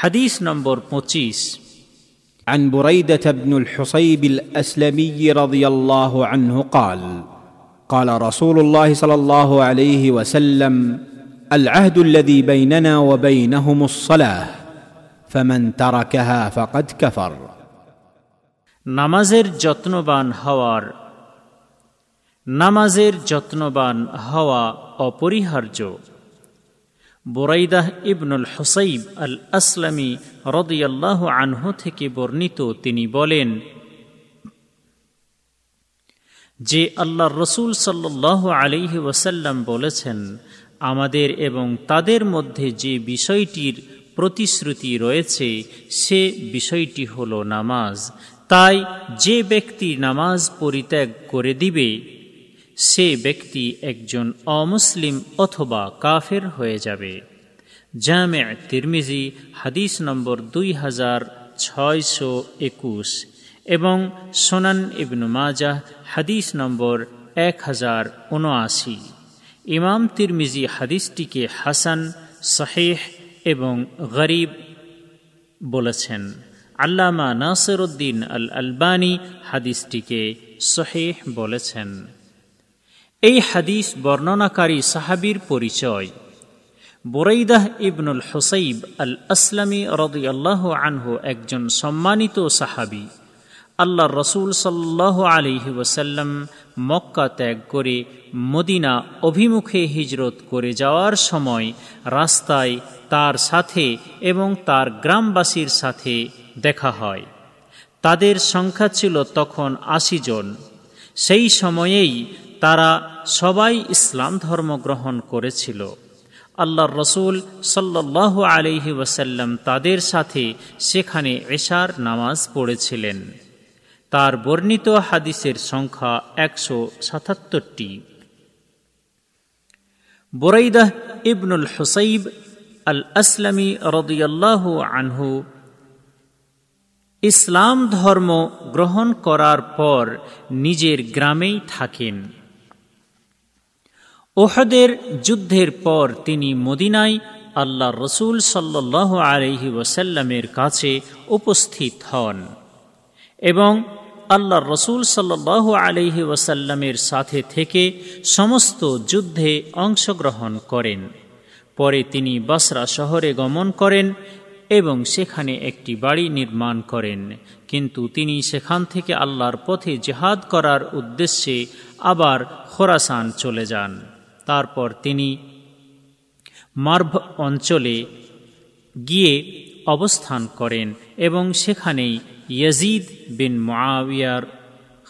হাদিস নম্বর পঁচিশ عن بريده بن الحصيب الاسلمي رضي الله عنه قال قال رسول الله صلى الله عليه وسلم العهد الذي بيننا وبينهم الصلاه فمن تركها فقد كفر নামাজের যত্নবান হওয়ার নামাজের যত্নবান হওয়া অপরিহার্য বোরাইদাহ ইবনুল হুসাইব আল আসলামী রদিয়াল্লাহ আনহ থেকে বর্ণিত তিনি বলেন, যে আল্লাহ রসুল সাল্লাহ আলিহি ওসাল্লাম বলেছেন, আমাদের এবং তাদের মধ্যে যে বিষয়টির প্রতিশ্রুতি রয়েছে, সে বিষয়টি হল নামাজ। তাই যে ব্যক্তি নামাজ পরিত্যাগ করে দিবে সে ব্যক্তি একজন অমুসলিম অথবা কাফের হয়ে যাবে। জামে তিরমিজি, হাদিস নম্বর দুই হাজার ছয়শো একুশ এবং সোনান ইবনু মাজাহ, হাদিস নম্বর এক হাজার উনআশি। ইমাম তিরমিজি হাদিসটিকে হাসান শাহেহ এবং গরিব বলেছেন। আল্লামা নাসরুদ্দিন আল আলবানী হাদিসটিকে শহেহ বলেছেন। এই হাদিস বর্ণনাকারী সাহাবির পরিচয়। বোরাইদাহ ইবনুল হুসাইব আল আসলামী রদি আল্লাহ আনহু একজন সম্মানিত সাহাবি। আল্লাহ রসুল সাল্লাহ আলিহি ওসাল্লাম মক্কা ত্যাগ করে মদিনা অভিমুখে হিজরত করে যাওয়ার সময় রাস্তায় তার সাথে এবং তার গ্রামবাসীর সাথে দেখা হয়। তাদের সংখ্যা ছিল তখন আশি জন। সেই সময়েই তারা সবাই ইসলাম ধর্ম গ্রহণ করেছিল। আল্লাহর রসুল সাল্লাহ আলিহি ওয়াসাল্লাম তাদের সাথে সেখানে এশার নামাজ পড়েছিলেন। তার বর্ণিত হাদিসের সংখ্যা একশো সাতাত্তরটি। বোরাইদাহ ইবনুল হুসাইব আল আসলামী রদিয়াল্লাহ আনহু, ইসলাম ধর্ম গ্রহণ করার পর নিজের গ্রামেই থাকেন। ওহদের যুদ্ধের পর তিনি মদিনায় আল্লাহ রসুল সাল্লাহ আলহি ওসাল্লামের কাছে উপস্থিত হন এবং আল্লাহ রসুল সাল্লাহ আলহি ওসাল্লামের সাথে থেকে সমস্ত যুদ্ধে অংশগ্রহণ করেন। পরে তিনি বাসরা শহরে গমন করেন এবং সেখানে একটি বাড়ি নির্মাণ করেন। কিন্তু তিনি সেখান থেকে আল্লাহর পথে জেহাদ করার উদ্দেশ্যে আবার খোরাসান চলে যান। তারপর তিনি মার্ভ অঞ্চলে গিয়ে অবস্থান করেন এবং সেখানেই ইয়াজিদ বিন মায়ার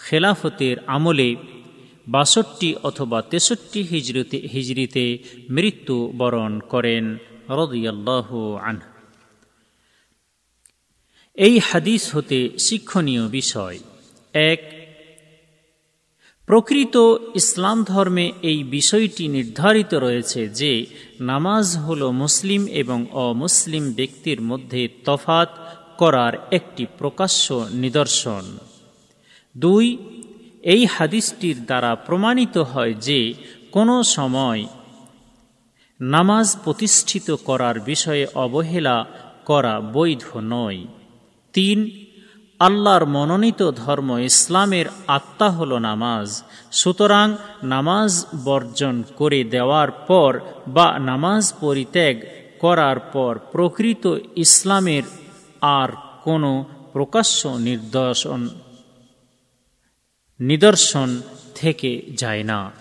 খেলাফতের আমলে বাষট্টি অথবা তেষট্টি হিজরিতে হিজড়িতে মৃত্যু বরণ করেন রদিয়াল্লাহ আনহ। এই হাদিস হতে শিক্ষণীয় বিষয়। এক প্রকৃত ইসলাম ধর্মে এই বিষয়টি নির্ধারিত রয়েছে যে নামাজ হল মুসলিম এবং অমুসলিম ব্যক্তির মধ্যে তফাত করার একটি প্রকাশ্য নিদর্শন। দুই, এই হাদিসটির দ্বারা প্রমাণিত হয় যে কোনো সময় নামাজ প্রতিষ্ঠিত করার বিষয়ে অবহেলা করা বৈধ নয়। তিন আল্লাহর মনোনীত ধর্ম ইসলামের আত্মা হল নামাজ। সুতরাং নামাজ বর্জন করে দেওয়ার পর বা নামাজ পরিত্যাগ করার পর প্রকৃত ইসলামের আর কোনো প্রকাশ্য নিদর্শন নিদর্শন থেকে যায় না।